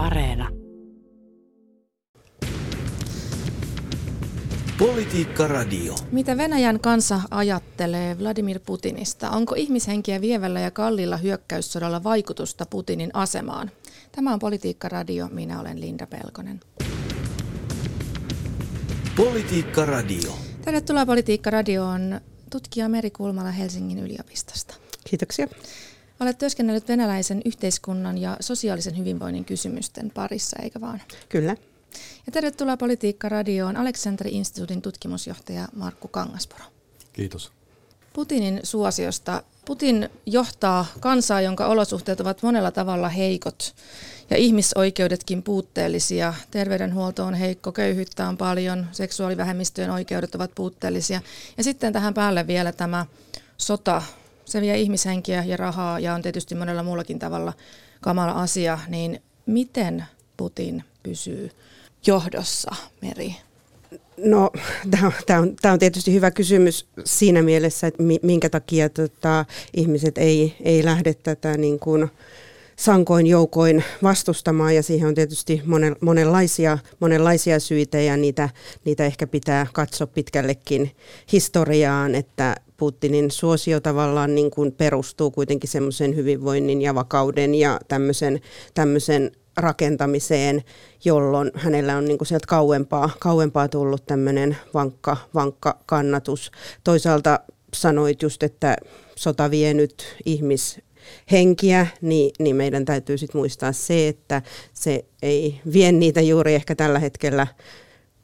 Areena. Politiikka Radio. Mitä Venäjän kansa ajattelee Vladimir Putinista? Onko ihmishenkiä vievällä ja kalliilla hyökkäyssodalla vaikutusta Putinin asemaan? Tämä on Politiikka Radio. Minä olen Linda Pelkonen. Politiikka Radio. Tervetuloa Politiikka Radioon tutkija Meri Kulmala Helsingin yliopistosta. Kiitoksia. Olet työskennellyt venäläisen yhteiskunnan ja sosiaalisen hyvinvoinnin kysymysten parissa, eikä vaan? Kyllä. Ja tervetuloa Politiikka-radioon Aleksanteri-instituutin tutkimusjohtaja Markku Kangaspuro. Kiitos. Putinin suosiosta. Putin johtaa kansaa, jonka olosuhteet ovat monella tavalla heikot ja ihmisoikeudetkin puutteellisia. Terveydenhuolto on heikko, köyhyyttä on paljon, seksuaalivähemmistöjen oikeudet ovat puutteellisia. Ja sitten tähän päälle vielä tämä sota. Se vie ihmishenkiä ja rahaa ja on tietysti monella muullakin tavalla kamala asia. Niin miten Putin pysyy johdossa, Meri? No, tämä on, on, on tietysti hyvä kysymys siinä mielessä, että minkä takia tota, ihmiset ei, ei lähde tätä niin kuin, sankoin joukoin vastustamaan ja siihen on tietysti monen, monenlaisia, monenlaisia syitä ja niitä, niitä ehkä pitää katsoa pitkällekin historiaan, että Putinin suosio tavallaan niin kuin perustuu kuitenkin semmoisen hyvinvoinnin ja vakauden ja tämmöisen, tämmöisen rakentamiseen, jolloin hänellä on niin kuin sieltä kauempaa, kauempaa tullut tämmöinen vankka, vankka kannatus. Toisaalta sanoit just, että sota vie nyt ihmis, henkiä, niin, niin meidän täytyy sitten muistaa se, että se ei vie niitä juuri ehkä tällä hetkellä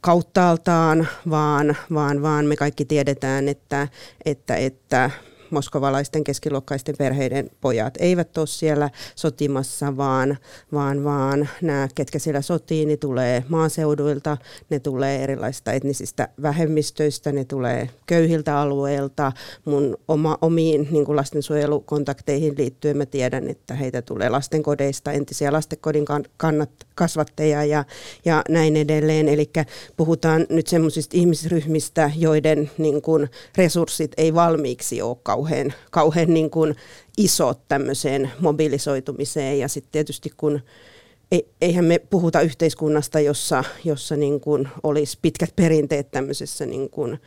kauttaaltaan, vaan, vaan, vaan me kaikki tiedetään, että, että, että moskovalaisten keskiluokkaisten perheiden pojat eivät ole siellä sotimassa, vaan, vaan, vaan nämä, ketkä siellä sotii, ne tulee maaseuduilta, ne tulee erilaisista etnisistä vähemmistöistä, ne tulee köyhiltä alueilta. Mun oma, omiin niin kuin lastensuojelukontakteihin liittyen mä tiedän, että heitä tulee lastenkodeista, entisiä lastenkodin kannat, kasvatteja ja, ja näin edelleen. Eli puhutaan nyt semmoisista ihmisryhmistä, joiden niin kuin, resurssit ei valmiiksi ole kauhean, kauhean niin kuin isot tämmöiseen mobilisoitumiseen. Ja sitten tietysti kun eihän me puhuta yhteiskunnasta, jossa, jossa niin kuin olisi pitkät perinteet tämmöisessä niin kuin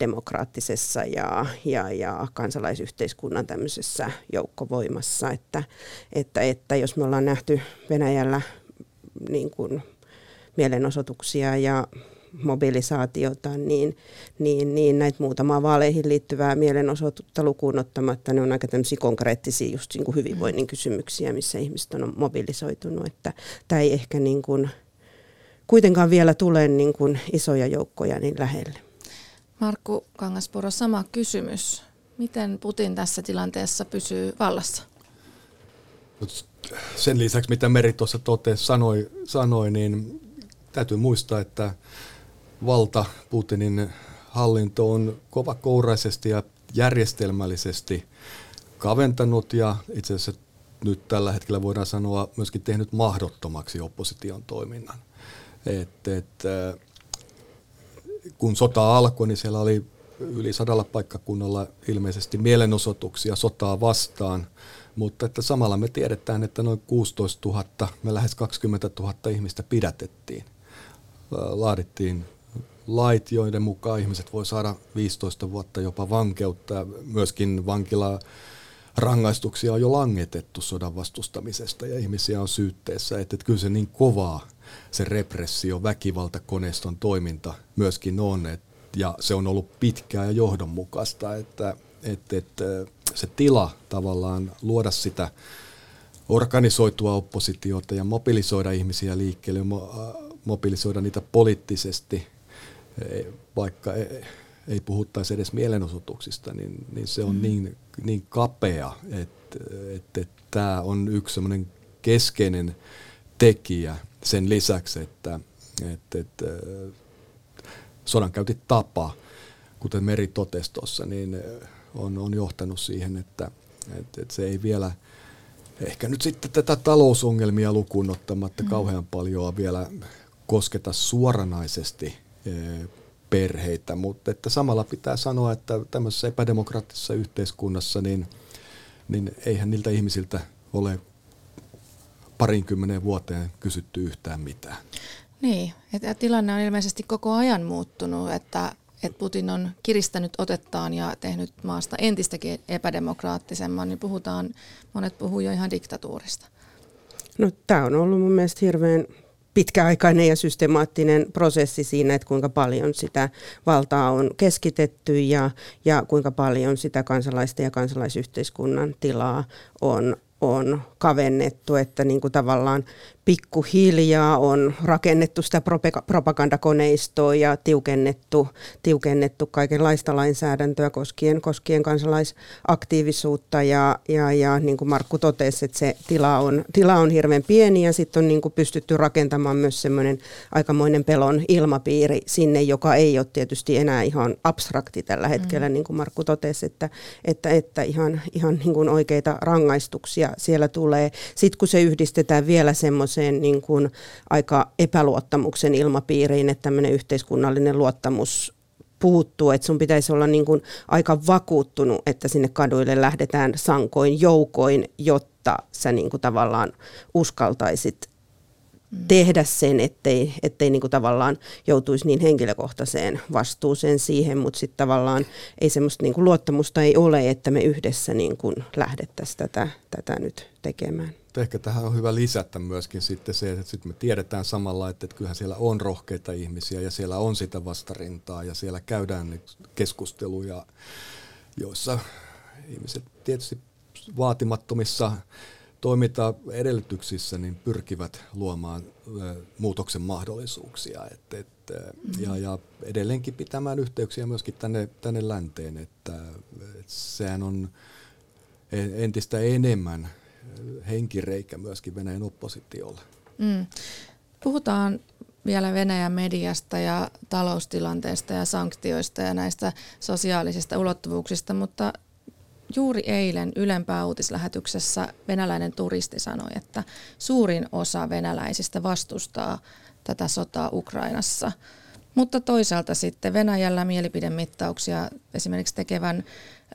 demokraattisessa ja, ja, ja kansalaisyhteiskunnan tämmöisessä joukkovoimassa, että, että, että jos me ollaan nähty Venäjällä niin kuin mielenosoituksia ja mobilisaatiota, niin, niin, niin näitä muutamaa vaaleihin liittyvää mielenosoitusta lukuun ottamatta, ne on aika tämmöisiä konkreettisia just niin kuin hyvinvoinnin kysymyksiä, missä ihmiset on mobilisoitunut, että tämä ei ehkä niin kuin, kuitenkaan vielä tule niin kuin isoja joukkoja niin lähelle. Markku Kangaspuro, sama kysymys. Miten Putin tässä tilanteessa pysyy vallassa? Sen lisäksi, mitä Meri tuossa totesi, sanoi, sanoi, niin täytyy muistaa, että valta, Putinin hallinto on kovakouraisesti ja järjestelmällisesti kaventanut ja itse asiassa nyt tällä hetkellä voidaan sanoa myöskin tehnyt mahdottomaksi opposition toiminnan. Et, et, äh, kun sota alkoi, niin siellä oli yli sadalla paikkakunnalla ilmeisesti mielenosoituksia sotaa vastaan, mutta että samalla me tiedetään, että noin 16 000, me lähes 20 000 ihmistä pidätettiin. Laadittiin lait, joiden mukaan ihmiset voi saada 15 vuotta jopa vankeutta. Myöskin vankila rangaistuksia on jo langetettu sodan vastustamisesta ja ihmisiä on syytteessä. Että, että kyllä se niin kovaa se repressio, väkivalta, koneiston toiminta myöskin on. Ja se on ollut pitkää ja johdonmukaista, että, että, että se tila tavallaan luoda sitä organisoitua oppositiota ja mobilisoida ihmisiä liikkeelle, mobilisoida niitä poliittisesti vaikka ei, ei puhuttaisi edes mielenosoituksista, niin, niin se on mm. niin, niin kapea, että, että, että tämä on yksi semmoinen keskeinen tekijä sen lisäksi, että, että, että tapa, kuten Meri totesi tuossa, niin on, on johtanut siihen, että, että, että se ei vielä ehkä nyt sitten tätä talousongelmia lukuun ottamatta mm. kauhean paljon vielä kosketa suoranaisesti perheitä, mutta että samalla pitää sanoa, että tämmöisessä epädemokraattisessa yhteiskunnassa, niin, niin eihän niiltä ihmisiltä ole parinkymmenen vuoteen kysytty yhtään mitään. Niin, että tilanne on ilmeisesti koko ajan muuttunut, että, että Putin on kiristänyt otettaan ja tehnyt maasta entistäkin epädemokraattisemman, niin puhutaan, monet puhuu jo ihan diktatuurista. No tämä on ollut mun mielestä hirveän pitkäaikainen ja systemaattinen prosessi siinä, että kuinka paljon sitä valtaa on keskitetty ja, ja kuinka paljon sitä kansalaisten ja kansalaisyhteiskunnan tilaa on, on kavennettu, että niin kuin tavallaan pikkuhiljaa on rakennettu sitä propagandakoneistoa ja tiukennettu, tiukennettu kaikenlaista lainsäädäntöä koskien, koskien kansalaisaktiivisuutta ja, ja, ja niin kuin Markku totesi, että se tila on, tila on hirveän pieni ja sitten on niin kuin pystytty rakentamaan myös semmoinen aikamoinen pelon ilmapiiri sinne, joka ei ole tietysti enää ihan abstrakti tällä hetkellä, mm. niin kuin Markku totesi, että, että, että ihan, ihan niin kuin oikeita rangaistuksia siellä tulee. Sitten kun se yhdistetään vielä semmoiseen niin kuin aika epäluottamuksen ilmapiiriin, että tämmöinen yhteiskunnallinen luottamus puuttuu, että sun pitäisi olla niin kuin aika vakuuttunut, että sinne kaduille lähdetään sankoin joukoin, jotta sä niin kuin tavallaan uskaltaisit. Tehdä sen, ettei, ettei niin kuin tavallaan joutuisi niin henkilökohtaiseen vastuuseen siihen, mutta sitten tavallaan ei semmoista niin kuin luottamusta ei ole, että me yhdessä niin kuin lähdettäisiin tätä, tätä nyt tekemään. Ehkä tähän on hyvä lisätä myöskin sitten se, että sitten me tiedetään samalla, että, että kyllähän siellä on rohkeita ihmisiä ja siellä on sitä vastarintaa ja siellä käydään keskusteluja, joissa ihmiset tietysti vaatimattomissa toimintaedellytyksissä niin pyrkivät luomaan muutoksen mahdollisuuksia et, et, mm-hmm. ja, ja edelleenkin pitämään yhteyksiä myöskin tänne, tänne länteen, että, et sehän on entistä enemmän henkireikä myöskin Venäjän oppositiolle. Mm. Puhutaan vielä Venäjän mediasta ja taloustilanteesta ja sanktioista ja näistä sosiaalisista ulottuvuuksista, mutta juuri eilen ylempää uutislähetyksessä venäläinen turisti sanoi, että suurin osa venäläisistä vastustaa tätä sotaa Ukrainassa. Mutta toisaalta sitten Venäjällä mielipidemittauksia esimerkiksi tekevän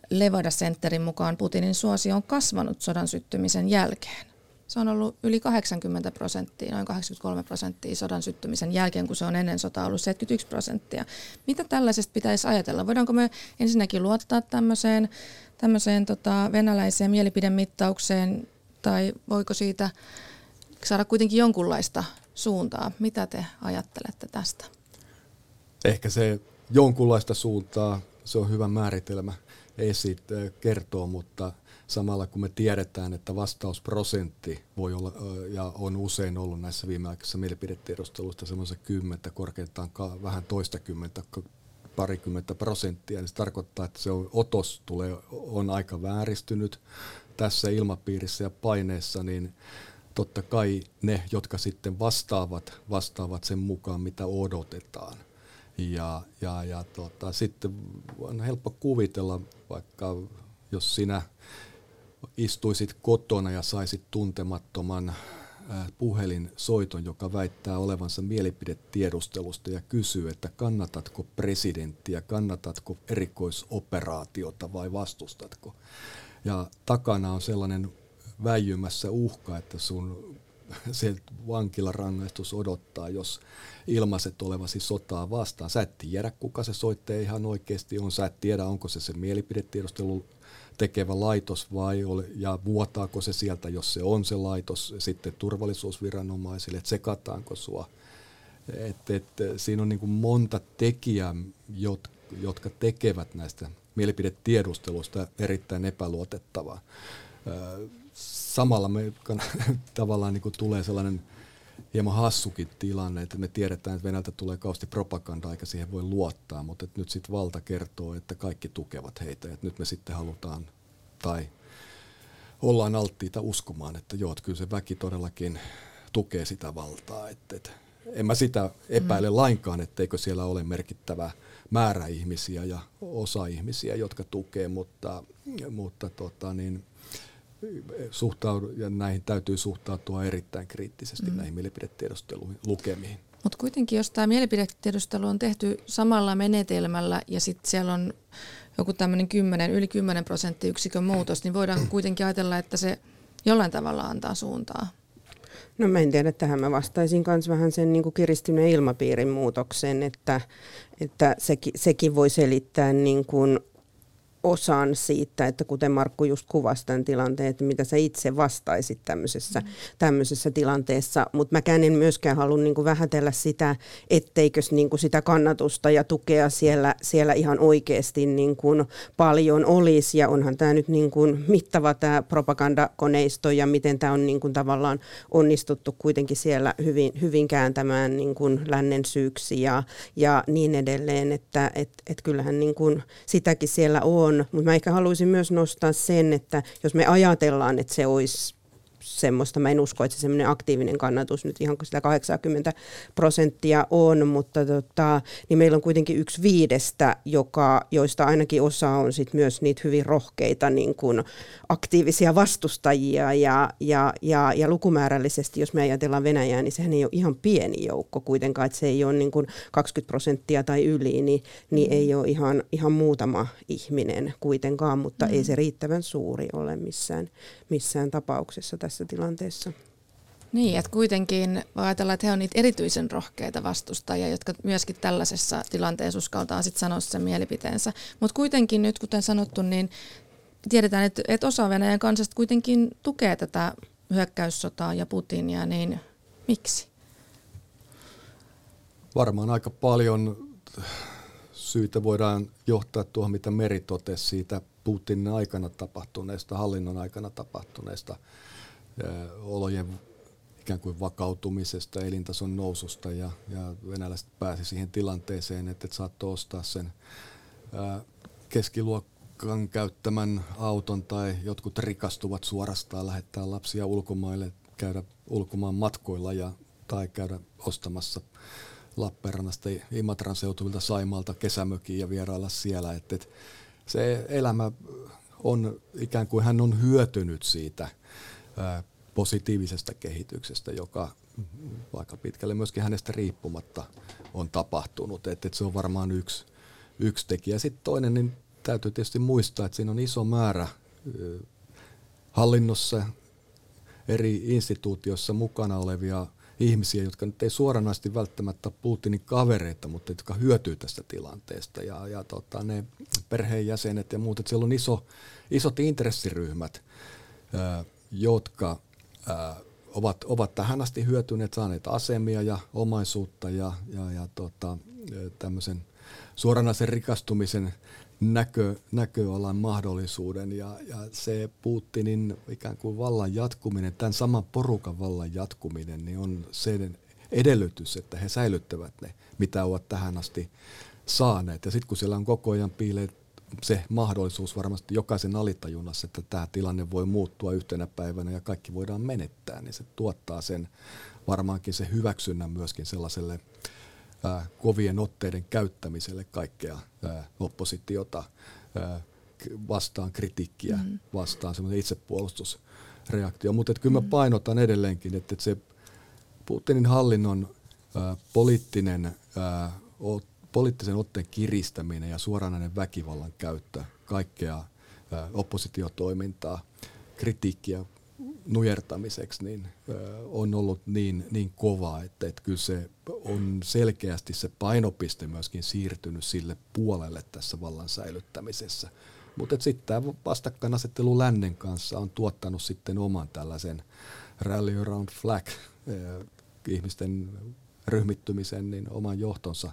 Levada Centerin mukaan Putinin suosio on kasvanut sodan syttymisen jälkeen. Se on ollut yli 80 prosenttia, noin 83 prosenttia sodan syttymisen jälkeen, kun se on ennen sotaa ollut 71 prosenttia. Mitä tällaisesta pitäisi ajatella? Voidaanko me ensinnäkin luottaa tämmöiseen, tämmöiseen tota, venäläiseen mielipidemittaukseen, tai voiko siitä saada kuitenkin jonkunlaista suuntaa? Mitä te ajattelette tästä? Ehkä se jonkunlaista suuntaa, se on hyvä määritelmä esit kertoo, mutta samalla kun me tiedetään, että vastausprosentti voi olla ja on usein ollut näissä viimeaikaisissa mielipidetiedusteluissa semmoisen kymmentä, korkeintaan vähän toista kymmentä, parikymmentä prosenttia, niin se tarkoittaa, että se otos tulee, on aika vääristynyt tässä ilmapiirissä ja paineessa, niin totta kai ne, jotka sitten vastaavat, vastaavat sen mukaan, mitä odotetaan. Ja, ja, ja tota, sitten on helppo kuvitella, vaikka jos sinä istuisit kotona ja saisit tuntemattoman puhelinsoiton, joka väittää olevansa mielipidetiedustelusta ja kysyy, että kannatatko presidenttiä, kannatatko erikoisoperaatiota vai vastustatko. Ja takana on sellainen väijymässä uhka, että sun se vankilarangaistus odottaa, jos ilmaiset olevasi sotaa vastaan. Sä et tiedä, kuka se soittaja ihan oikeasti on. Sä et tiedä, onko se se mielipidetiedustelu tekevä laitos vai ole, ja vuotaako se sieltä, jos se on se laitos, sitten turvallisuusviranomaisille, että sekataanko sua. Et, et, siinä on niin kuin monta tekijää, jot, jotka tekevät näistä mielipidetiedustelusta erittäin epäluotettavaa samalla me tavallaan niin kuin tulee sellainen hieman hassukin tilanne, että me tiedetään, että Venäjältä tulee kausti propagandaa, eikä siihen voi luottaa, mutta että nyt sitten valta kertoo, että kaikki tukevat heitä, että nyt me sitten halutaan tai ollaan alttiita uskomaan, että joo, että kyllä se väki todellakin tukee sitä valtaa. Että, että en mä sitä epäile mm. lainkaan, etteikö siellä ole merkittävä määrä ihmisiä ja osa ihmisiä, jotka tukee, mutta, mutta tota, niin, suhtaudu, ja näihin täytyy suhtautua erittäin kriittisesti mm. näihin mielipidetiedusteluihin lukemiin. Mutta kuitenkin, jos tämä mielipidetiedustelu on tehty samalla menetelmällä ja sitten siellä on joku tämmöinen 10, yli 10 prosenttiyksikön muutos, niin voidaan kuitenkin ajatella, että se jollain tavalla antaa suuntaa. No mä en tiedä, tähän mä vastaisin myös vähän sen niin kuin kiristyneen ilmapiirin muutoksen, että, että sekin, sekin voi selittää niin kuin osan siitä, että kuten Markku just kuvasi tämän tilanteen, että mitä sä itse vastaisit tämmöisessä, mm. tämmöisessä tilanteessa. Mutta mä en myöskään halua niin vähätellä sitä, etteikö niin kuin sitä kannatusta ja tukea siellä, siellä ihan oikeasti niin kuin paljon olisi. Ja onhan tämä nyt niin kuin mittava tämä propagandakoneisto ja miten tämä on niin kuin tavallaan onnistuttu kuitenkin siellä hyvin, hyvin kääntämään niin kuin lännen syyksi ja, ja niin edelleen. Että et, et kyllähän niin kuin sitäkin siellä on mutta mä ehkä haluaisin myös nostaa sen, että jos me ajatellaan, että se olisi semmoista. Mä en usko, että se semmoinen aktiivinen kannatus nyt ihan sitä 80 prosenttia on, mutta tota, niin meillä on kuitenkin yksi viidestä, joka, joista ainakin osa on sit myös niitä hyvin rohkeita niin kuin aktiivisia vastustajia ja, ja, ja, ja lukumäärällisesti, jos me ajatellaan Venäjää, niin sehän ei ole ihan pieni joukko kuitenkaan, että se ei ole niin kuin 20 prosenttia tai yli, niin, niin ei ole ihan, ihan muutama ihminen kuitenkaan, mutta mm. ei se riittävän suuri ole missään, missään tapauksessa tässä tilanteessa. Niin, että kuitenkin voi ajatella, että he ovat niitä erityisen rohkeita vastustajia, jotka myöskin tällaisessa tilanteessa uskaltaa sitten sanoa sen mielipiteensä. Mutta kuitenkin nyt, kuten sanottu, niin tiedetään, että, että osa Venäjän kansasta kuitenkin tukee tätä hyökkäyssotaa ja Putinia, niin miksi? Varmaan aika paljon syitä voidaan johtaa tuohon, mitä Meri totesi siitä Putinin aikana tapahtuneesta, hallinnon aikana tapahtuneesta olojen ikään kuin vakautumisesta, elintason noususta ja, ja venäläiset pääsi siihen tilanteeseen, että et saattoi ostaa sen ää, keskiluokan käyttämän auton tai jotkut rikastuvat suorastaan lähettää lapsia ulkomaille, käydä ulkomaan matkoilla ja, tai käydä ostamassa Lappeenrannasta Imatran seutuvilta Saimalta kesämökiin ja vierailla siellä. Et, et se elämä on ikään kuin hän on hyötynyt siitä positiivisesta kehityksestä, joka vaikka pitkälle myöskin hänestä riippumatta on tapahtunut. Et, et se on varmaan yksi, yksi tekijä. Sitten toinen, niin täytyy tietysti muistaa, että siinä on iso määrä hallinnossa, eri instituutioissa mukana olevia ihmisiä, jotka nyt ei suoranaisesti välttämättä Putinin kavereita, mutta jotka hyötyy tästä tilanteesta. Ja, ja tota, ne perheenjäsenet ja muut, että siellä on iso, isot intressiryhmät, jotka ää, ovat, ovat tähän asti hyötyneet, saaneet asemia ja omaisuutta ja, ja, ja tota, tämmöisen suoranaisen rikastumisen näkö, näköalan mahdollisuuden ja, ja se Putinin ikään kuin vallan jatkuminen, tämän saman porukan vallan jatkuminen, niin on sen edellytys, että he säilyttävät ne, mitä ovat tähän asti saaneet. Ja sitten kun siellä on koko ajan piileet se mahdollisuus varmasti jokaisen alitajunnassa, että tämä tilanne voi muuttua yhtenä päivänä ja kaikki voidaan menettää, niin se tuottaa sen varmaankin se hyväksynnän myöskin sellaiselle ää, kovien otteiden käyttämiselle kaikkea ää, oppositiota ää, vastaan kritiikkiä, mm. vastaan semmoinen itsepuolustusreaktio. Mutta kyllä mä mm. painotan edelleenkin, että, että se Putinin hallinnon ää, poliittinen ää, poliittisen otteen kiristäminen ja suoranainen väkivallan käyttö, kaikkea oppositiotoimintaa, kritiikkiä nujertamiseksi, niin on ollut niin, niin kova, että, että kyllä se on selkeästi se painopiste myöskin siirtynyt sille puolelle tässä vallan säilyttämisessä. Mutta sitten tämä vastakkainasettelu lännen kanssa on tuottanut sitten oman tällaisen rally around flag ihmisten ryhmittymisen, niin oman johtonsa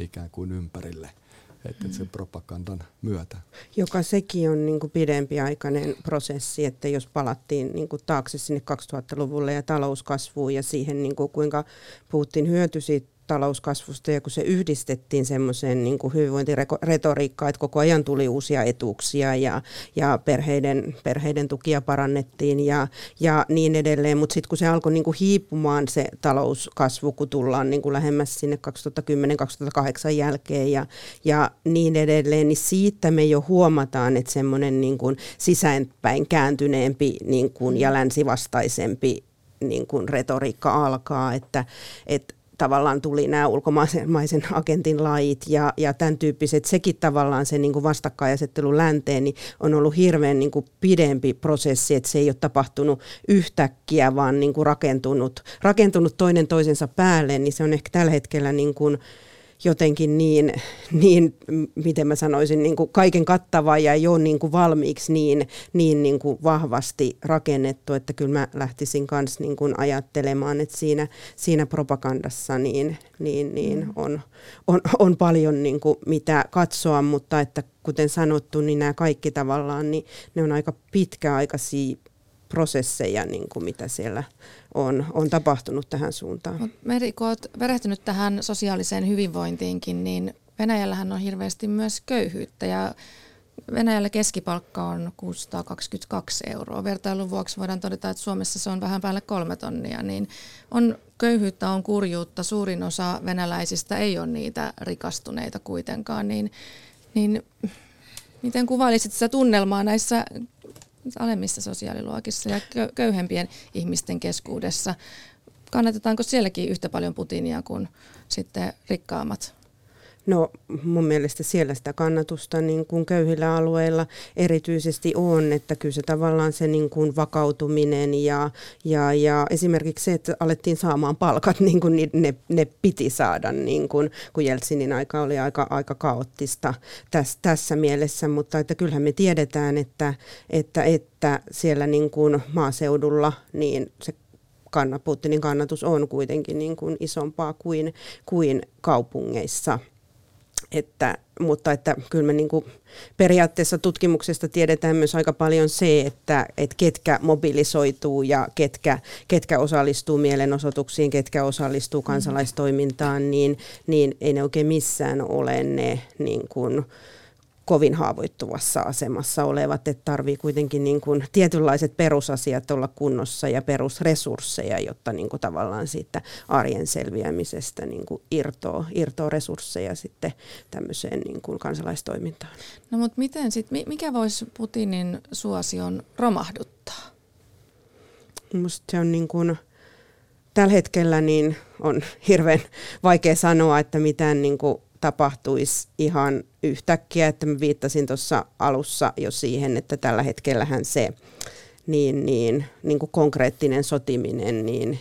ikään kuin ympärille että sen propagandan myötä. Joka sekin on niin kuin pidempiaikainen prosessi, että jos palattiin niin kuin taakse sinne 2000-luvulle ja talouskasvuun ja siihen, niin kuin kuinka Putin hyötyi siitä talouskasvusta ja kun se yhdistettiin semmoiseen niin hyvinvointiretoriikkaan, että koko ajan tuli uusia etuuksia ja, ja perheiden, perheiden tukia parannettiin ja, ja niin edelleen, mutta sitten kun se alkoi niin kuin hiipumaan se talouskasvu, kun tullaan niin kuin lähemmäs sinne 2010-2008 jälkeen ja, ja niin edelleen, niin siitä me jo huomataan, että semmoinen niin sisäänpäin kääntyneempi niin kuin ja länsivastaisempi niin kuin retoriikka alkaa, että, että tavallaan tuli nämä ulkomaisen agentin lait ja, ja tämän tyyppiset, sekin tavallaan se niin kuin vastakkainasettelu länteen niin on ollut hirveän niin kuin pidempi prosessi, että se ei ole tapahtunut yhtäkkiä, vaan niin kuin rakentunut, rakentunut toinen toisensa päälle, niin se on ehkä tällä hetkellä niin kuin, jotenkin niin, niin miten mä sanoisin, niin kuin kaiken kattava ja jo niin kuin valmiiksi niin, niin, niin kuin vahvasti rakennettu, että kyllä mä lähtisin myös niin kuin ajattelemaan, että siinä, siinä propagandassa niin, niin, niin mm. on, on, on paljon niin kuin mitä katsoa, mutta että kuten sanottu, niin nämä kaikki tavallaan, niin ne on aika pitkäaikaisia prosesseja, niin kuin mitä siellä on, on tapahtunut tähän suuntaan. Meri, kun olet perehtynyt tähän sosiaaliseen hyvinvointiinkin, niin Venäjällähän on hirveästi myös köyhyyttä ja Venäjällä keskipalkka on 622 euroa. Vertailun vuoksi voidaan todeta, että Suomessa se on vähän päälle kolme tonnia, niin on köyhyyttä, on kurjuutta. Suurin osa venäläisistä ei ole niitä rikastuneita kuitenkaan, niin, niin miten kuvailisit sitä tunnelmaa näissä alemmissa sosiaaliluokissa ja köyhempien ihmisten keskuudessa. Kannatetaanko sielläkin yhtä paljon Putinia kuin sitten rikkaammat? No mun mielestä siellä sitä kannatusta niin kuin köyhillä alueilla erityisesti on, että kyllä se tavallaan se niin kuin vakautuminen ja, ja, ja esimerkiksi se, että alettiin saamaan palkat, niin kuin ne, ne piti saada, niin kuin, kun Jeltsinin aika oli aika, aika kaoottista tässä, tässä mielessä, mutta että kyllähän me tiedetään, että, että, että siellä niin kuin maaseudulla niin se Putinin kannatus on kuitenkin niin kuin isompaa kuin, kuin kaupungeissa. Että, mutta että kyllä me niin kuin periaatteessa tutkimuksesta tiedetään myös aika paljon se, että, että ketkä mobilisoituu ja ketkä, ketkä osallistuu mielenosoituksiin, ketkä osallistuu kansalaistoimintaan, niin, niin ei ne oikein missään ole ne niin kuin, kovin haavoittuvassa asemassa olevat, että tarvii kuitenkin niin kuin tietynlaiset perusasiat olla kunnossa ja perusresursseja, jotta niin kuin tavallaan siitä arjen selviämisestä niin kuin irtoo, irtoo resursseja sitten tämmöiseen niin kuin kansalaistoimintaan. No mutta miten sit, mikä voisi Putinin suosion romahduttaa? Musta se on niin kuin, tällä hetkellä niin on hirveän vaikea sanoa, että mitään niin kuin tapahtuisi ihan yhtäkkiä, että mä viittasin tuossa alussa jo siihen, että tällä hetkellähän se niin, niin, niin kuin konkreettinen sotiminen niin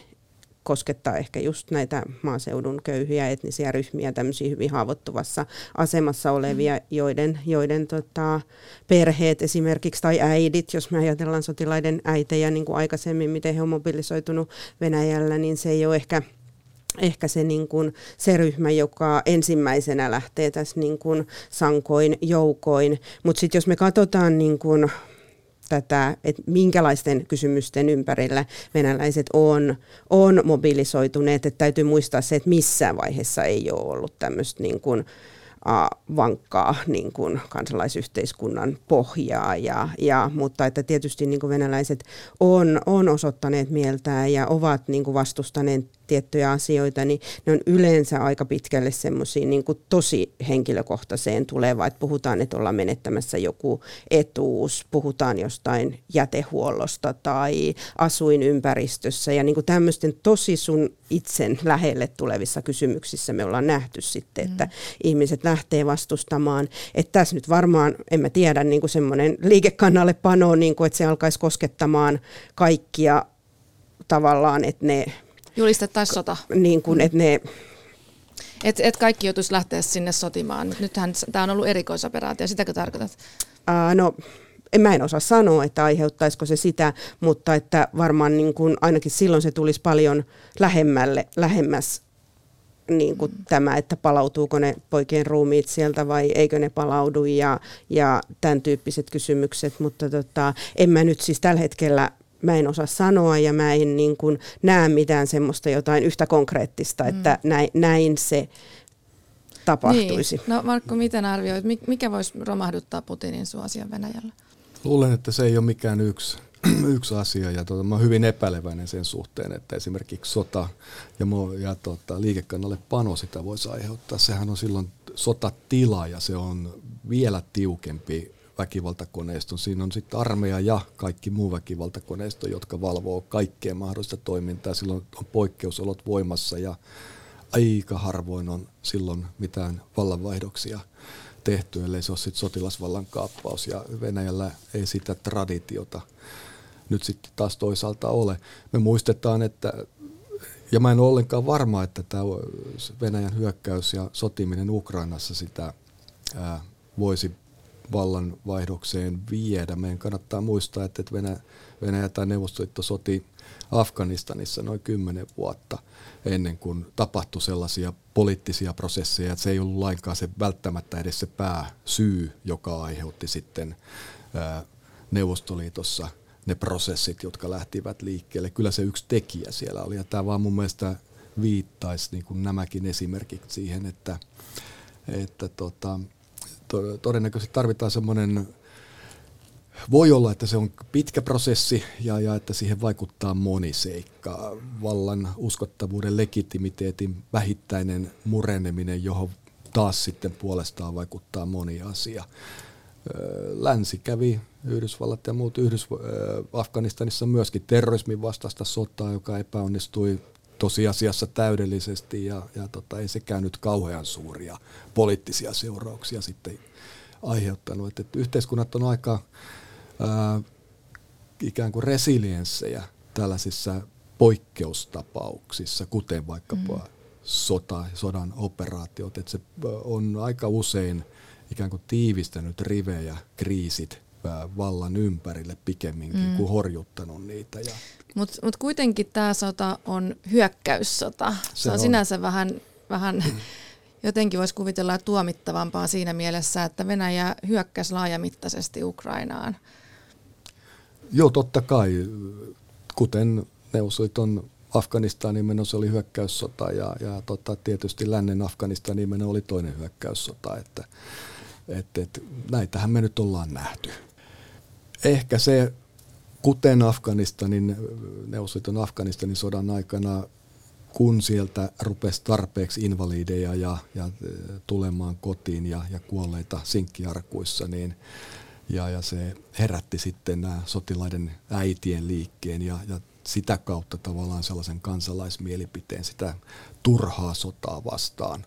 koskettaa ehkä just näitä maaseudun köyhiä etnisiä ryhmiä, tämmöisiä hyvin haavoittuvassa asemassa olevia, mm. joiden, joiden tota, perheet esimerkiksi tai äidit, jos me ajatellaan sotilaiden äitejä niin kuin aikaisemmin, miten he on mobilisoitunut Venäjällä, niin se ei ole ehkä – ehkä se, niin kuin, se ryhmä, joka ensimmäisenä lähtee tässä niin kuin sankoin joukoin. Mutta sitten jos me katsotaan niin kuin, tätä, että minkälaisten kysymysten ympärillä venäläiset on, on mobilisoituneet, että täytyy muistaa se, että missään vaiheessa ei ole ollut tämmöistä niin kuin, vankkaa niin kuin kansalaisyhteiskunnan pohjaa, ja, ja, mutta että tietysti niin kuin venäläiset on, on osoittaneet mieltään ja ovat niin kuin vastustaneet tiettyjä asioita, niin ne on yleensä aika pitkälle semmoisiin niin tosi henkilökohtaiseen tuleva, että puhutaan, että ollaan menettämässä joku etuus, puhutaan jostain jätehuollosta tai asuinympäristössä ja niin kuin tämmöisten tosi sun itsen lähelle tulevissa kysymyksissä me ollaan nähty sitten, että mm. ihmiset lähtee vastustamaan, että tässä nyt varmaan, en mä tiedä, niin kuin semmoinen liikekannalle pano, niin kuin, että se alkaisi koskettamaan kaikkia tavallaan, että ne Julistettaisiin sota. Niin kuin, että ne et, et kaikki joutuisi lähteä sinne sotimaan. Nythän tämä on ollut erikoisoperaatio, sitäkö tarkoitat? Uh, no, en, mä en osaa sanoa, että aiheuttaisiko se sitä, mutta että varmaan niin kuin, ainakin silloin se tulisi paljon lähemmälle, lähemmäs niin kuin mm. tämä, että palautuuko ne poikien ruumiit sieltä vai eikö ne palaudu ja, ja tämän tyyppiset kysymykset, mutta tota, en mä nyt siis tällä hetkellä mä en osaa sanoa ja mä en niin kuin näe mitään semmoista jotain yhtä konkreettista, mm. että näin, näin se tapahtuisi. Niin. No Markku, miten arvioit, mikä voisi romahduttaa Putinin suosion Venäjällä? Luulen, että se ei ole mikään yksi, yksi asia ja tuota, mä olen hyvin epäileväinen sen suhteen, että esimerkiksi sota ja, ja tuota, liikekannalle pano sitä voisi aiheuttaa. Sehän on silloin sotatila ja se on vielä tiukempi väkivaltakoneiston. Siinä on sitten armeija ja kaikki muu väkivaltakoneisto, jotka valvoo kaikkea mahdollista toimintaa. Silloin on poikkeusolot voimassa ja aika harvoin on silloin mitään vallanvaihdoksia tehty, ellei se ole sit sotilasvallan kaappaus. Ja Venäjällä ei sitä traditiota nyt sitten taas toisaalta ole. Me muistetaan, että ja mä en ole ollenkaan varma, että tämä Venäjän hyökkäys ja sotiminen Ukrainassa sitä ää, voisi vallanvaihdokseen viedä. Meidän kannattaa muistaa, että Venäjä, Venäjä tai Neuvostoliitto soti Afganistanissa noin kymmenen vuotta ennen kuin tapahtui sellaisia poliittisia prosesseja, että se ei ollut lainkaan se välttämättä edes se pääsyy, joka aiheutti sitten ää, Neuvostoliitossa ne prosessit, jotka lähtivät liikkeelle. Kyllä se yksi tekijä siellä oli, ja tämä vaan mun mielestä viittaisi niin kuin nämäkin esimerkit siihen, että, että tota, to, todennäköisesti tarvitaan semmoinen, voi olla, että se on pitkä prosessi ja, ja että siihen vaikuttaa moni seikka. Vallan uskottavuuden, legitimiteetin vähittäinen mureneminen, johon taas sitten puolestaan vaikuttaa moni asia. Länsi kävi, Yhdysvallat ja muut Yhdys, Afganistanissa myöskin terrorismin vastaista sotaa, joka epäonnistui tosiasiassa täydellisesti ja, ja tota, ei sekään nyt kauhean suuria poliittisia seurauksia sitten aiheuttanut. Et, et yhteiskunnat on aika ää, ikään kuin resilienssejä tällaisissa poikkeustapauksissa, kuten vaikkapa mm. sota, sodan operaatiot. Et se on aika usein ikään kuin tiivistänyt rivejä, kriisit vallan ympärille pikemminkin mm. kuin horjuttanut niitä. Ja mutta mut kuitenkin tämä sota on hyökkäyssota. Se, se on, on sinänsä vähän, vähän jotenkin voisi kuvitella tuomittavampaa siinä mielessä, että Venäjä hyökkäsi laajamittaisesti Ukrainaan. Joo, totta kai. Kuten Neuvostoliiton Afganistanin meno se oli hyökkäyssota ja, ja tota, tietysti lännen Afganistanin meno oli toinen hyökkäyssota. Että, et, et, näitähän me nyt ollaan nähty. Ehkä se kuten Afganistanin, Neuvostoliiton Afganistanin sodan aikana, kun sieltä rupesi tarpeeksi invalideja ja, ja e, tulemaan kotiin ja, ja kuolleita sinkkiarkuissa, niin ja, ja se herätti sitten nämä sotilaiden äitien liikkeen ja, ja sitä kautta tavallaan sellaisen kansalaismielipiteen sitä turhaa sotaa vastaan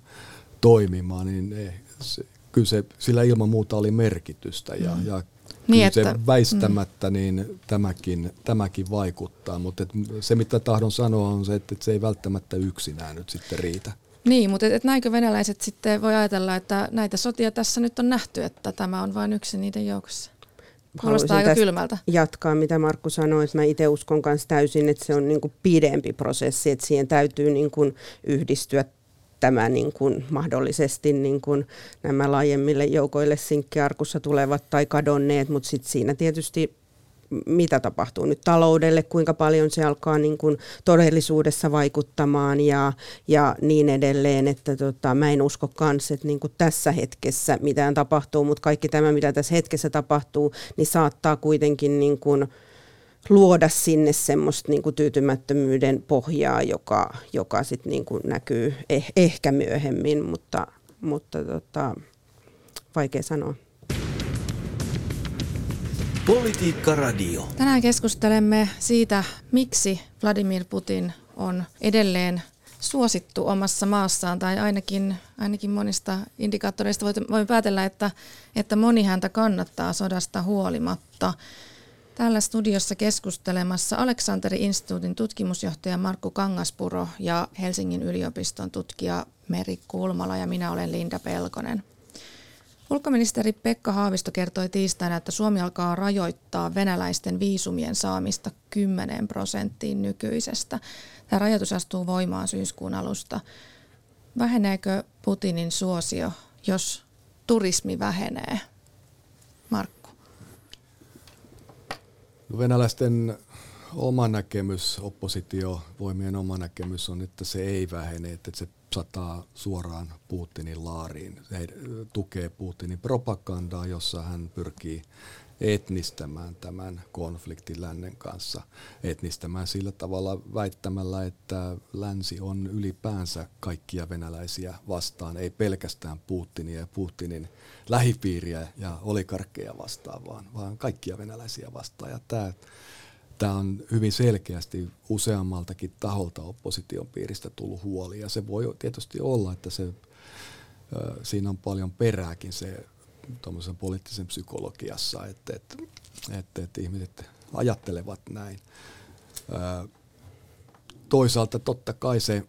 toimimaan, niin ne, se, kyllä se, sillä ilman muuta oli merkitystä ja, mm. ja niin, että, se väistämättä mm. niin tämäkin, tämäkin vaikuttaa, mutta et se mitä tahdon sanoa on se, että et se ei välttämättä yksinään nyt sitten riitä. Niin, mutta et, et näinkö venäläiset sitten voi ajatella, että näitä sotia tässä nyt on nähty, että tämä on vain yksi niiden joukossa? Kuulostaa aika kylmältä. jatkaa, mitä Markku sanoi, että mä itse uskon myös täysin, että se on niin kuin pidempi prosessi, että siihen täytyy niin kuin yhdistyä tämä niin kuin mahdollisesti niin kuin nämä laajemmille joukoille sinkkiarkussa tulevat tai kadonneet, mutta sitten siinä tietysti mitä tapahtuu nyt taloudelle, kuinka paljon se alkaa niin kuin todellisuudessa vaikuttamaan ja, ja niin edelleen, että tota, mä en usko kans, että niin kuin tässä hetkessä mitään tapahtuu, mutta kaikki tämä, mitä tässä hetkessä tapahtuu, niin saattaa kuitenkin niin kuin, luoda sinne semmoista niin kuin tyytymättömyyden pohjaa, joka, joka sitten niin kuin näkyy eh, ehkä myöhemmin, mutta, mutta tota, vaikea sanoa. Politiikka Radio. Tänään keskustelemme siitä, miksi Vladimir Putin on edelleen suosittu omassa maassaan, tai ainakin, ainakin monista indikaattoreista voimme päätellä, että, että moni häntä kannattaa sodasta huolimatta. Täällä studiossa keskustelemassa Aleksanteri Instituutin tutkimusjohtaja Markku Kangaspuro ja Helsingin yliopiston tutkija Meri Kulmala ja minä olen Linda Pelkonen. Ulkoministeri Pekka Haavisto kertoi tiistaina, että Suomi alkaa rajoittaa venäläisten viisumien saamista 10 prosenttiin nykyisestä. Tämä rajoitus astuu voimaan syyskuun alusta. Väheneekö Putinin suosio, jos turismi vähenee? Markku. Venäläisten oma näkemys, oppositiovoimien oma näkemys on, että se ei vähene, että se sataa suoraan Putinin laariin. Se tukee Putinin propagandaa, jossa hän pyrkii etnistämään tämän konfliktin lännen kanssa. Etnistämään sillä tavalla väittämällä, että länsi on ylipäänsä kaikkia venäläisiä vastaan, ei pelkästään Putinia ja Putinin lähipiiriä ja olikarkkeja vastaan, vaan, vaan kaikkia venäläisiä vastaan. Ja tämä tämä on hyvin selkeästi useammaltakin taholta opposition piiristä tullut huoli. Ja se voi tietysti olla, että se, siinä on paljon perääkin se poliittisen psykologiassa, että, että, että, että ihmiset ajattelevat näin. Toisaalta totta kai se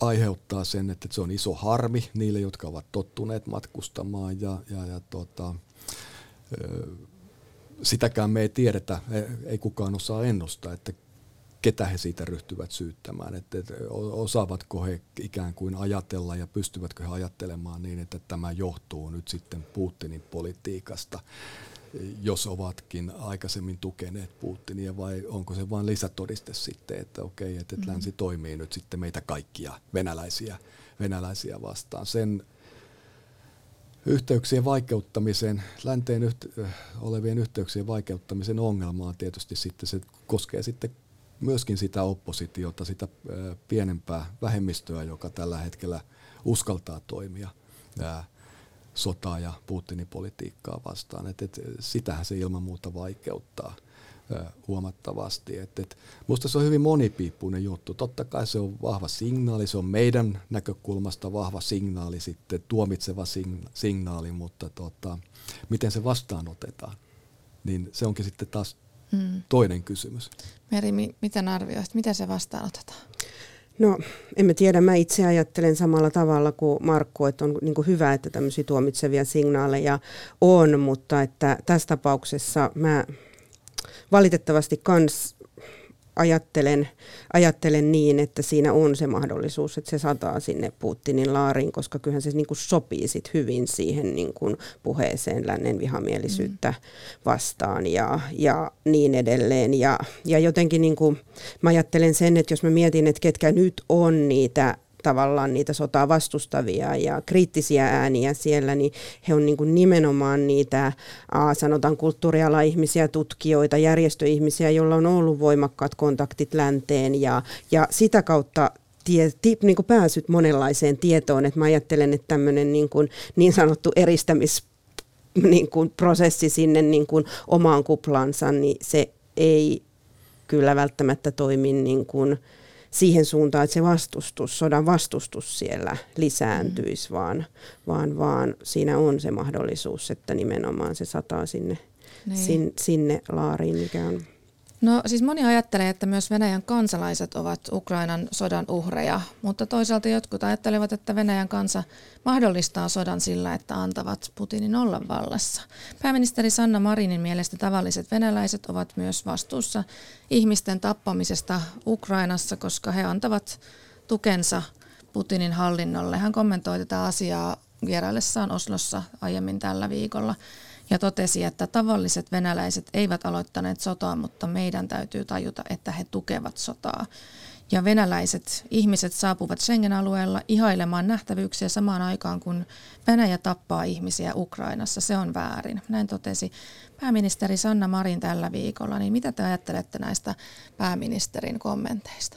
aiheuttaa sen, että se on iso harmi niille, jotka ovat tottuneet matkustamaan ja, ja, ja tota, sitäkään me ei tiedetä, ei kukaan osaa ennustaa, että ketä he siitä ryhtyvät syyttämään, että, osaavatko he ikään kuin ajatella ja pystyvätkö he ajattelemaan niin, että tämä johtuu nyt sitten Putinin politiikasta, jos ovatkin aikaisemmin tukeneet Putinia vai onko se vain lisätodiste sitten, että okei, että, että länsi toimii nyt sitten meitä kaikkia venäläisiä, venäläisiä vastaan. Sen yhteyksien vaikeuttamisen, länteen yht- olevien yhteyksien vaikeuttamisen ongelma on tietysti sitten, se koskee sitten myöskin sitä oppositiota, sitä pienempää vähemmistöä, joka tällä hetkellä uskaltaa toimia sotaa ja Putinin politiikkaa vastaan. Et, et, sitähän se ilman muuta vaikeuttaa huomattavasti. Et, et, musta se on hyvin monipiippuinen juttu. Totta kai se on vahva signaali, se on meidän näkökulmasta vahva signaali, sitten tuomitseva signaali, mutta tota, miten se vastaanotetaan, niin se onkin sitten taas mm. toinen kysymys. Meri, mi- miten arvioit, miten se vastaanotetaan? No, emme tiedä. Mä itse ajattelen samalla tavalla kuin Markku, että on niin kuin hyvä, että tämmöisiä tuomitsevia signaaleja on, mutta että tässä tapauksessa mä valitettavasti kans ajattelen, ajattelen niin, että siinä on se mahdollisuus, että se sataa sinne Putinin laariin, koska kyllähän se niin kuin sopii sit hyvin siihen niin kuin puheeseen lännen vihamielisyyttä vastaan ja, ja niin edelleen. Ja, ja jotenkin niin kuin, mä ajattelen sen, että jos mä mietin, että ketkä nyt on niitä tavallaan niitä sotaa vastustavia ja kriittisiä ääniä siellä, niin he on niin kuin nimenomaan niitä, sanotaan kulttuuriala-ihmisiä, tutkijoita, järjestöihmisiä, joilla on ollut voimakkaat kontaktit länteen ja, ja sitä kautta tie, ti, niin kuin pääsyt monenlaiseen tietoon. että mä ajattelen, että tämmöinen niin, kuin, niin sanottu eristämis niin kuin prosessi sinne niin kuin omaan kuplansa, niin se ei kyllä välttämättä toimi niin kuin, siihen suuntaan, että se vastustus, sodan vastustus siellä lisääntyisi, mm. vaan, vaan, vaan siinä on se mahdollisuus, että nimenomaan se sataa sinne, niin. sin, sinne laariin, mikä on No siis moni ajattelee, että myös Venäjän kansalaiset ovat Ukrainan sodan uhreja, mutta toisaalta jotkut ajattelevat, että Venäjän kansa mahdollistaa sodan sillä, että antavat Putinin olla vallassa. Pääministeri Sanna Marinin mielestä tavalliset venäläiset ovat myös vastuussa ihmisten tappamisesta Ukrainassa, koska he antavat tukensa Putinin hallinnolle. Hän kommentoi tätä asiaa vieraillessaan Oslossa aiemmin tällä viikolla ja totesi, että tavalliset venäläiset eivät aloittaneet sotaa, mutta meidän täytyy tajuta, että he tukevat sotaa. Ja venäläiset ihmiset saapuvat Schengen-alueella ihailemaan nähtävyyksiä samaan aikaan, kun Venäjä tappaa ihmisiä Ukrainassa. Se on väärin. Näin totesi pääministeri Sanna Marin tällä viikolla. Niin mitä te ajattelette näistä pääministerin kommenteista?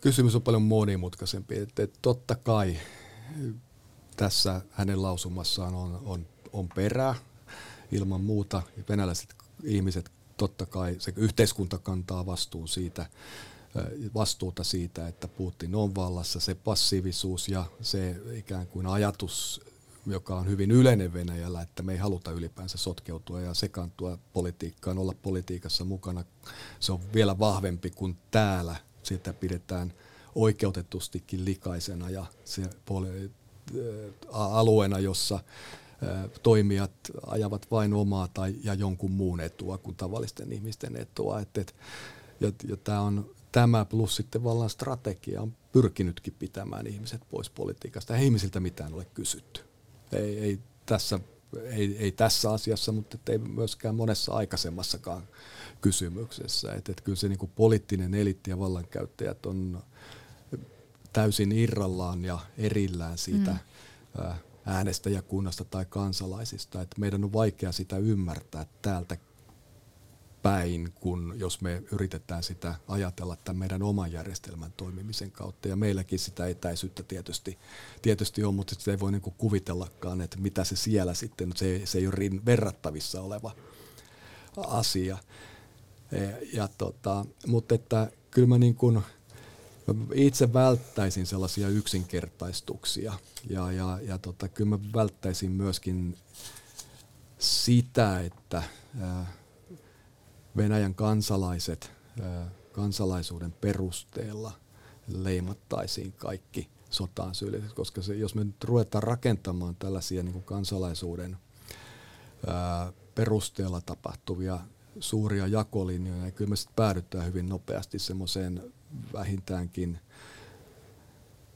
Kysymys on paljon monimutkaisempi. Että totta kai tässä hänen lausumassaan on, on, on perää ilman muuta. Venäläiset ihmiset totta kai, se yhteiskunta kantaa vastuun siitä, vastuuta siitä, että Putin on vallassa. Se passiivisuus ja se ikään kuin ajatus, joka on hyvin yleinen Venäjällä, että me ei haluta ylipäänsä sotkeutua ja sekaantua politiikkaan, olla politiikassa mukana. Se on vielä vahvempi kuin täällä. Sitä pidetään oikeutetustikin likaisena ja se alueena, jossa toimijat ajavat vain omaa tai ja jonkun muun etua kuin tavallisten ihmisten etua. Et, et, ja, ja tämä on tämä plus sitten vallan strategia on pyrkinytkin pitämään ihmiset pois politiikasta. Ei ihmisiltä mitään ole kysytty. Ei, ei, tässä, ei, ei tässä asiassa, mutta ei myöskään monessa aikaisemmassakaan kysymyksessä. Et, et kyllä se niinku poliittinen eliitti ja vallankäyttäjät on täysin irrallaan ja erillään siitä mm. äänestäjäkunnasta tai kansalaisista. Että meidän on vaikea sitä ymmärtää täältä päin, kun jos me yritetään sitä ajatella tämän meidän oman järjestelmän toimimisen kautta. Ja meilläkin sitä etäisyyttä tietysti, tietysti on, mutta sitä ei voi niin kuvitellakaan, että mitä se siellä sitten, se, se ei ole verrattavissa oleva asia. E, ja tota, mutta että kyllä mä niin kuin, itse välttäisin sellaisia yksinkertaistuksia. Ja, ja, ja tota, kyllä mä välttäisin myöskin sitä, että Venäjän kansalaiset kansalaisuuden perusteella leimattaisiin kaikki sotaan syylliset, koska se, jos me nyt ruvetaan rakentamaan tällaisia niin kuin kansalaisuuden ää, perusteella tapahtuvia suuria jakolinjoja, niin kyllä me sitten päädytään hyvin nopeasti semmoiseen vähintäänkin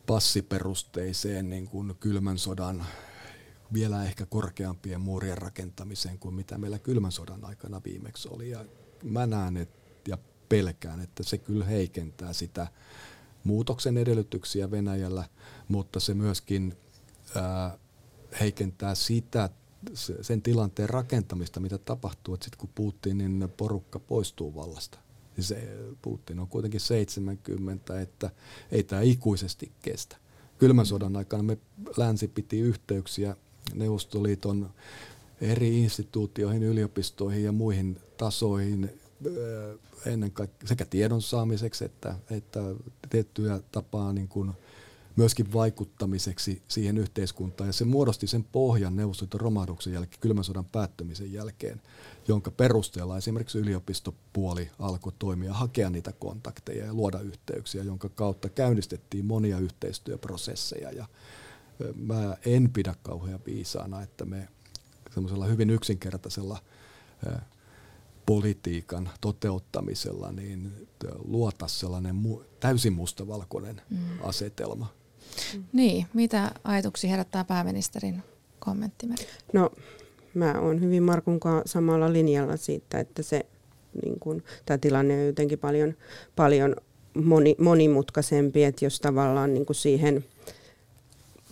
passiperusteiseen niin kuin kylmän sodan vielä ehkä korkeampien muurien rakentamiseen kuin mitä meillä kylmän sodan aikana viimeksi oli. Ja mä näen et, ja pelkään, että se kyllä heikentää sitä muutoksen edellytyksiä Venäjällä, mutta se myöskin ää, heikentää sitä sen tilanteen rakentamista, mitä tapahtuu, että sitten kun Putinin porukka poistuu vallasta, niin se Putin on kuitenkin 70, että ei tämä ikuisesti kestä. Kylmän sodan aikana me länsi piti yhteyksiä Neuvostoliiton eri instituutioihin, yliopistoihin ja muihin tasoihin ennen kaikkea sekä tiedon saamiseksi että, että tiettyä tapaa niin kuin myöskin vaikuttamiseksi siihen yhteiskuntaan. Ja se muodosti sen pohjan Neuvostoliiton romahduksen jälkeen, kylmän sodan päättymisen jälkeen, jonka perusteella esimerkiksi yliopistopuoli alkoi toimia, hakea niitä kontakteja ja luoda yhteyksiä, jonka kautta käynnistettiin monia yhteistyöprosesseja. Ja mä en pidä kauhean viisaana, että me semmoisella hyvin yksinkertaisella politiikan toteuttamisella niin luota sellainen mu- täysin mustavalkoinen mm. asetelma. Niin, mitä ajatuksia herättää pääministerin kommentti? No, mä oon hyvin Markun kanssa samalla linjalla siitä, että se niin kun, tämä tilanne on jotenkin paljon, paljon moni, monimutkaisempi, että jos tavallaan niin siihen –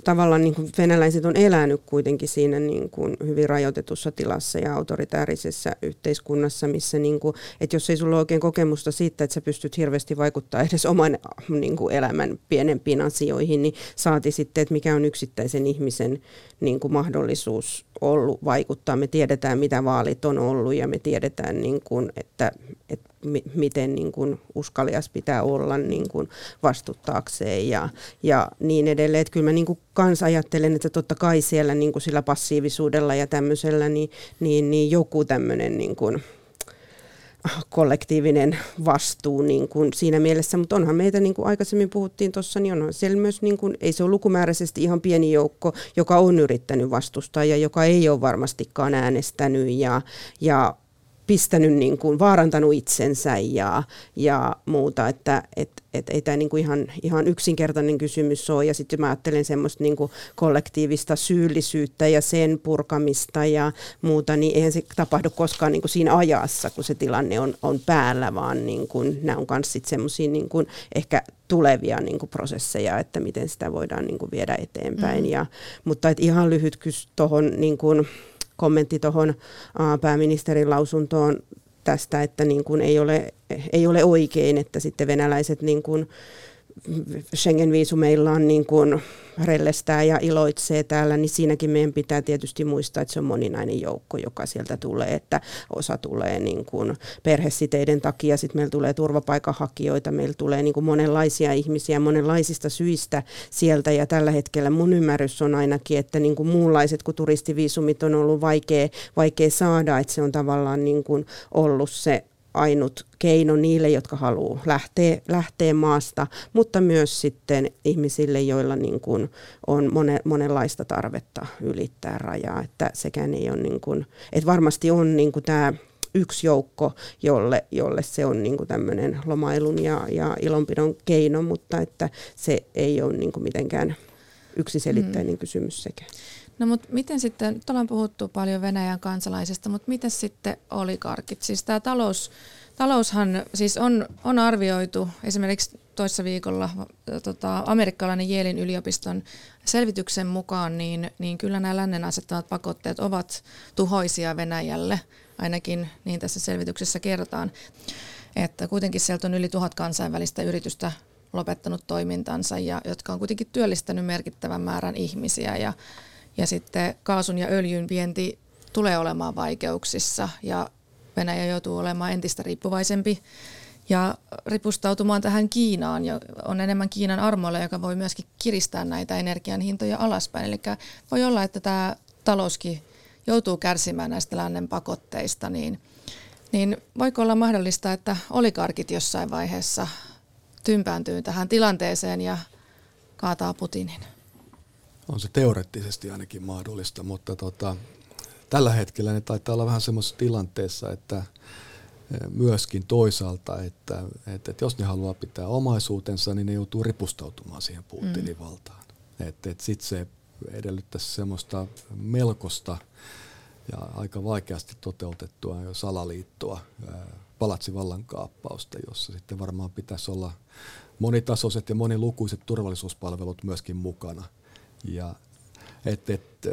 tavallaan niin kuin venäläiset on elänyt kuitenkin siinä niin kuin hyvin rajoitetussa tilassa ja autoritäärisessä yhteiskunnassa, missä niin kuin, että jos ei sulla ole oikein kokemusta siitä, että sä pystyt hirveästi vaikuttaa edes oman niin kuin elämän pienempiin asioihin, niin saati sitten, että mikä on yksittäisen ihmisen niin kuin mahdollisuus ollut vaikuttaa. Me tiedetään, mitä vaalit on ollut ja me tiedetään, niin kuin, että, että miten niin kuin uskalias pitää olla niin kuin vastuttaakseen ja, ja niin edelleen. Että kyllä mä niin kuin kans ajattelen, että totta kai siellä niin kuin sillä passiivisuudella ja tämmöisellä niin, niin, niin joku tämmöinen niin kuin kollektiivinen vastuu niin kuin siinä mielessä, mutta onhan meitä, niin kuin aikaisemmin puhuttiin tuossa, niin onhan siellä myös, niin kuin, ei se ole lukumääräisesti ihan pieni joukko, joka on yrittänyt vastustaa ja joka ei ole varmastikaan äänestänyt ja, ja pistänyt, niin kuin, vaarantanut itsensä ja, ja muuta, että et, et, ei tämä niin kuin ihan, ihan yksinkertainen kysymys ole. Ja sitten mä ajattelen semmoista niin kuin kollektiivista syyllisyyttä ja sen purkamista ja muuta, niin eihän se tapahdu koskaan niin kuin siinä ajassa, kun se tilanne on, on päällä, vaan niin kuin, nämä on myös semmoisia niin kuin ehkä tulevia niin kuin prosesseja, että miten sitä voidaan niin kuin viedä eteenpäin. Mm. Ja, mutta et ihan lyhyt kys tuohon niin kuin, kommentti tuohon pääministerin lausuntoon tästä, että niin kuin ei, ole, ei ole oikein, että sitten venäläiset niin kuin Schengen-viisumeillaan niin kuin rellestää ja iloitsee täällä, niin siinäkin meidän pitää tietysti muistaa, että se on moninainen joukko, joka sieltä tulee, että osa tulee niin kuin perhesiteiden takia, sitten meillä tulee turvapaikanhakijoita, meillä tulee niin kuin monenlaisia ihmisiä monenlaisista syistä sieltä, ja tällä hetkellä mun ymmärrys on ainakin, että niin kuin muunlaiset kuin turistiviisumit on ollut vaikea, vaikea saada, että se on tavallaan niin kuin ollut se ainut keino niille, jotka haluaa lähteä, lähteä maasta, mutta myös sitten ihmisille, joilla niin kuin on monen, monenlaista tarvetta ylittää rajaa. Että sekään ei ole niin kuin, että varmasti on niin kuin tämä yksi joukko, jolle, jolle se on niin kuin tämmöinen lomailun ja, ja ilonpidon keino, mutta että se ei ole niin kuin mitenkään yksiselitteinen mm. kysymys sekään. No mutta miten sitten, nyt ollaan puhuttu paljon Venäjän kansalaisista, mutta miten sitten oligarkit? Siis tämä talous, taloushan siis on, on arvioitu esimerkiksi toissa viikolla tota, amerikkalainen Jeelin yliopiston selvityksen mukaan, niin, niin kyllä nämä lännen asettamat pakotteet ovat tuhoisia Venäjälle, ainakin niin tässä selvityksessä kerrotaan. Että kuitenkin sieltä on yli tuhat kansainvälistä yritystä lopettanut toimintansa ja jotka on kuitenkin työllistänyt merkittävän määrän ihmisiä ja ja sitten kaasun ja öljyn vienti tulee olemaan vaikeuksissa ja Venäjä joutuu olemaan entistä riippuvaisempi ja ripustautumaan tähän Kiinaan ja on enemmän Kiinan armoilla, joka voi myöskin kiristää näitä energian hintoja alaspäin. Eli voi olla, että tämä talouskin joutuu kärsimään näistä lännen pakotteista, niin, niin voiko olla mahdollista, että olikarkit jossain vaiheessa tympääntyy tähän tilanteeseen ja kaataa Putinin? On se teoreettisesti ainakin mahdollista, mutta tota, tällä hetkellä ne taitaa olla vähän semmoisessa tilanteessa, että – myöskin toisaalta, että, että, että jos ne haluaa pitää omaisuutensa, niin ne joutuu ripustautumaan siihen Putinin mm. Että, että sitten se edellyttäisi semmoista melkosta ja aika vaikeasti toteutettua jo salaliittoa, palatsivallankaappausta, jossa sitten varmaan pitäisi olla monitasoiset ja monilukuiset turvallisuuspalvelut myöskin mukana. Ja et, et,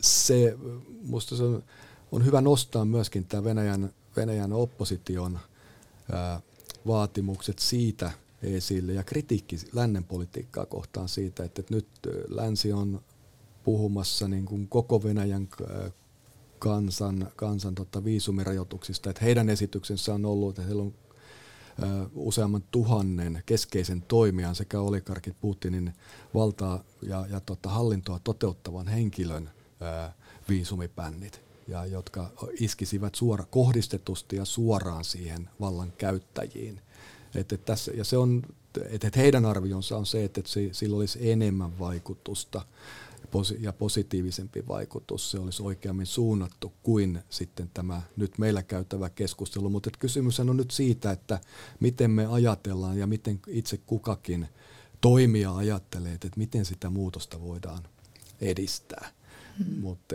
se, musta se on, on hyvä nostaa myöskin tämä Venäjän, Venäjän opposition ää, vaatimukset siitä esille ja kritiikki lännen politiikkaa kohtaan siitä, että, että nyt länsi on puhumassa niin kuin koko Venäjän kansan, kansan tota, viisumirajoituksista, että heidän esityksensä on ollut, että heillä on useamman tuhannen keskeisen toimijan sekä olikarkit Putinin valtaa ja, ja tota, hallintoa toteuttavan henkilön ää, viisumipännit ja jotka iskisivät suora, kohdistetusti ja suoraan siihen vallan käyttäjiin. Et, et tässä, ja se on, et, et heidän arvionsa on se, että et sillä olisi enemmän vaikutusta ja positiivisempi vaikutus, se olisi oikeammin suunnattu kuin sitten tämä nyt meillä käytävä keskustelu. Mutta kysymys on nyt siitä, että miten me ajatellaan ja miten itse kukakin toimija ajattelee, että miten sitä muutosta voidaan edistää. Hmm. Mutta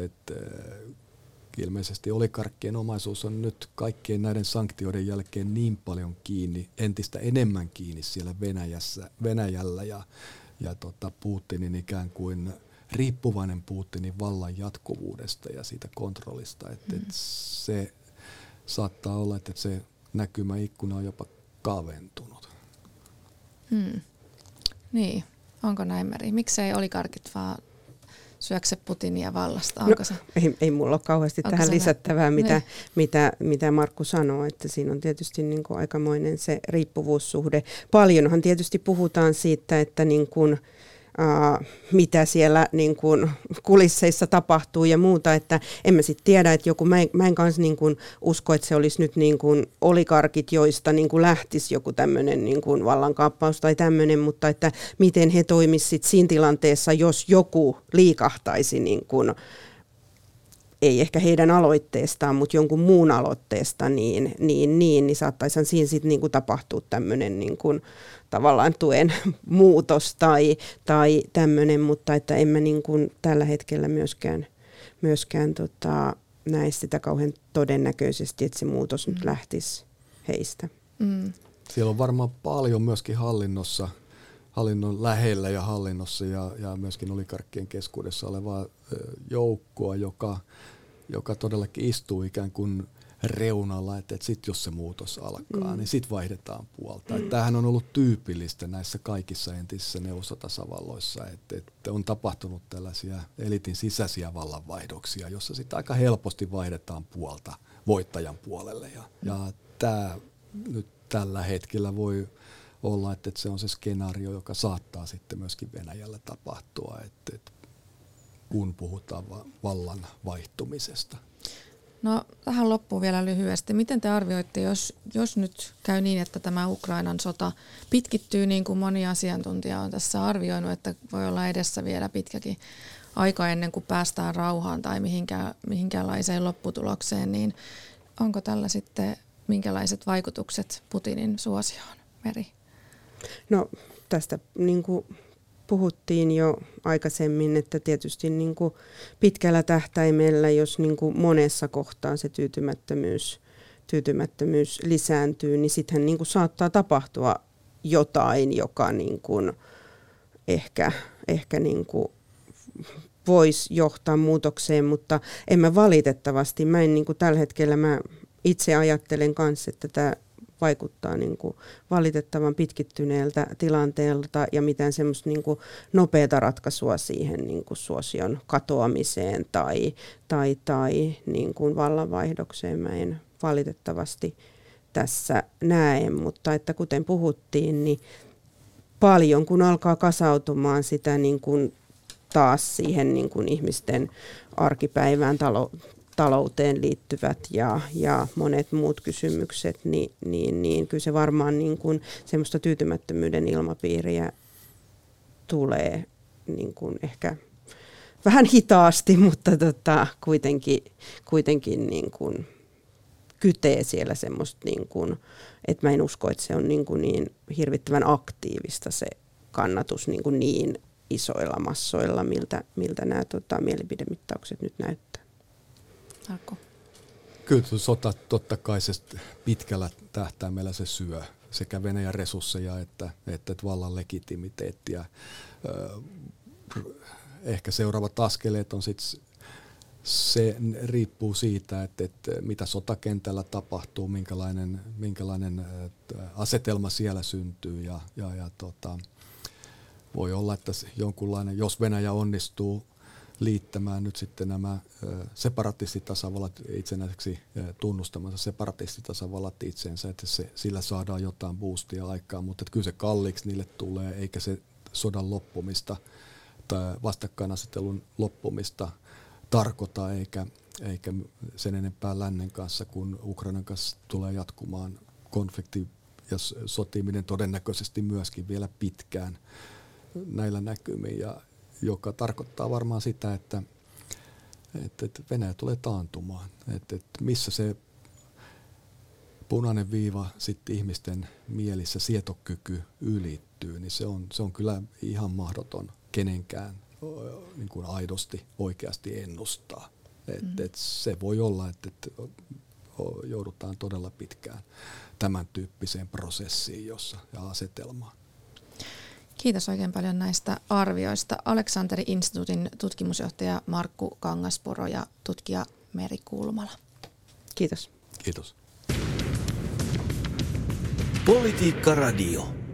ilmeisesti olikarkkien omaisuus on nyt kaikkien näiden sanktioiden jälkeen niin paljon kiinni, entistä enemmän kiinni siellä Venäjässä, Venäjällä ja, ja tota Putinin ikään kuin riippuvainen Putinin vallan jatkuvuudesta ja siitä kontrollista. Että mm. et se saattaa olla, että se näkymä ikkuna on jopa kaventunut. Hmm. Niin, onko näin Meri? Miksei olikarkit vaan syökse Putinia vallasta? Onko no, se, ei, ei mulla ole kauheasti tähän lisättävää, mitä, niin. mitä, mitä Markku sanoo, että siinä on tietysti niin kuin aikamoinen se riippuvuussuhde. Paljonhan tietysti puhutaan siitä, että niin kuin, Uh, mitä siellä niin kuin, kulisseissa tapahtuu ja muuta, että en mä sitten tiedä, että joku, mä en, mä en kanssa niin kuin, usko, että se olisi nyt niin kuin, olikarkit, joista niin kuin, lähtisi joku tämmöinen niin kuin, vallankaappaus tai tämmöinen, mutta että miten he toimisivat siinä tilanteessa, jos joku liikahtaisi niin kuin, ei ehkä heidän aloitteestaan, mutta jonkun muun aloitteesta, niin, niin, niin, niin saattaisihan siinä sitten niin tapahtua tämmöinen niin kuin, tavallaan tuen muutos tai, tai tämmöinen, mutta että en mä niin kuin tällä hetkellä myöskään, myöskään tota, näe sitä kauhean todennäköisesti, että se muutos mm. nyt lähtisi heistä. Mm. Siellä on varmaan paljon myöskin hallinnossa, hallinnon lähellä ja hallinnossa ja, ja myöskin olikarkkien keskuudessa olevaa joukkoa, joka, joka todellakin istuu ikään kuin reunalla, että, että sitten jos se muutos alkaa, mm. niin sitten vaihdetaan puolta. Mm. tämähän on ollut tyypillistä näissä kaikissa entisissä neuvostotasavalloissa, että, että on tapahtunut tällaisia elitin sisäisiä vallanvaihdoksia, jossa sitten aika helposti vaihdetaan puolta voittajan puolelle. Ja, mm. ja tämä nyt tällä hetkellä voi olla, että, että se on se skenaario, joka saattaa sitten myöskin Venäjällä tapahtua, että, että kun puhutaan vallan vaihtumisesta. No tähän loppuun vielä lyhyesti. Miten te arvioitte, jos, jos nyt käy niin, että tämä Ukrainan sota pitkittyy niin kuin moni asiantuntija on tässä arvioinut, että voi olla edessä vielä pitkäkin aika ennen kuin päästään rauhaan tai mihinkään, mihinkäänlaiseen lopputulokseen, niin onko tällä sitten minkälaiset vaikutukset Putinin suosioon, Meri? No tästä niin kuin puhuttiin jo aikaisemmin, että tietysti niin kuin pitkällä tähtäimellä, jos niin kuin monessa kohtaa se tyytymättömyys, tyytymättömyys lisääntyy, niin sittenhän niin saattaa tapahtua jotain, joka niin kuin ehkä, ehkä niin kuin voisi johtaa muutokseen, mutta en mä valitettavasti, mä en niin kuin tällä hetkellä, mä itse ajattelen kanssa, että tämä vaikuttaa niin kuin valitettavan pitkittyneeltä tilanteelta ja mitään semmoista niin kuin nopeata ratkaisua siihen niin kuin suosion katoamiseen tai, tai, tai niin kuin vallanvaihdokseen mä en valitettavasti tässä näe, mutta että kuten puhuttiin, niin paljon kun alkaa kasautumaan sitä niin kuin taas siihen niin kuin ihmisten arkipäivään, talo, talouteen liittyvät ja, ja monet muut kysymykset, niin, niin, niin kyllä se varmaan niin kuin semmoista tyytymättömyyden ilmapiiriä tulee niin kuin ehkä vähän hitaasti, mutta tota, kuitenkin, kuitenkin niin kuin kytee siellä semmoista, niin kuin, että mä en usko, että se on niin, kuin niin hirvittävän aktiivista se kannatus niin, kuin niin isoilla massoilla, miltä, miltä nämä tota, mielipidemittaukset nyt näyttää. Markku. Kyllä sota totta kai se pitkällä tähtäimellä se syö sekä Venäjän resursseja että, että, että vallan legitimiteettiä. Ehkä seuraavat askeleet on sitten se riippuu siitä, että, että mitä sotakentällä tapahtuu, minkälainen, minkälainen asetelma siellä syntyy ja, ja, ja tota, voi olla, että jonkunlainen, jos Venäjä onnistuu liittämään nyt sitten nämä separatistitasavallat itsenäiseksi tunnustamansa separatistitasavallat itsensä, että se, sillä saadaan jotain boostia aikaa, mutta että kyllä se kalliiksi niille tulee, eikä se sodan loppumista tai vastakkainasettelun loppumista tarkoita, eikä, eikä sen enempää lännen kanssa, kun Ukrainan kanssa tulee jatkumaan konflikti ja sotiminen todennäköisesti myöskin vielä pitkään näillä näkymin, ja, joka tarkoittaa varmaan sitä, että, että, että Venäjä tulee taantumaan. Että, että missä se punainen viiva sitten ihmisten mielissä sietokyky ylittyy, niin se on, se on kyllä ihan mahdoton kenenkään niin kuin aidosti oikeasti ennustaa. Et, mm. et se voi olla, että et joudutaan todella pitkään tämän tyyppiseen prosessiin jossa, ja asetelmaan. Kiitos oikein paljon näistä arvioista. Aleksanteri Instituutin tutkimusjohtaja Markku Kangasporo ja tutkija Meri Kulmala. Kiitos. Kiitos. Politiikka Radio.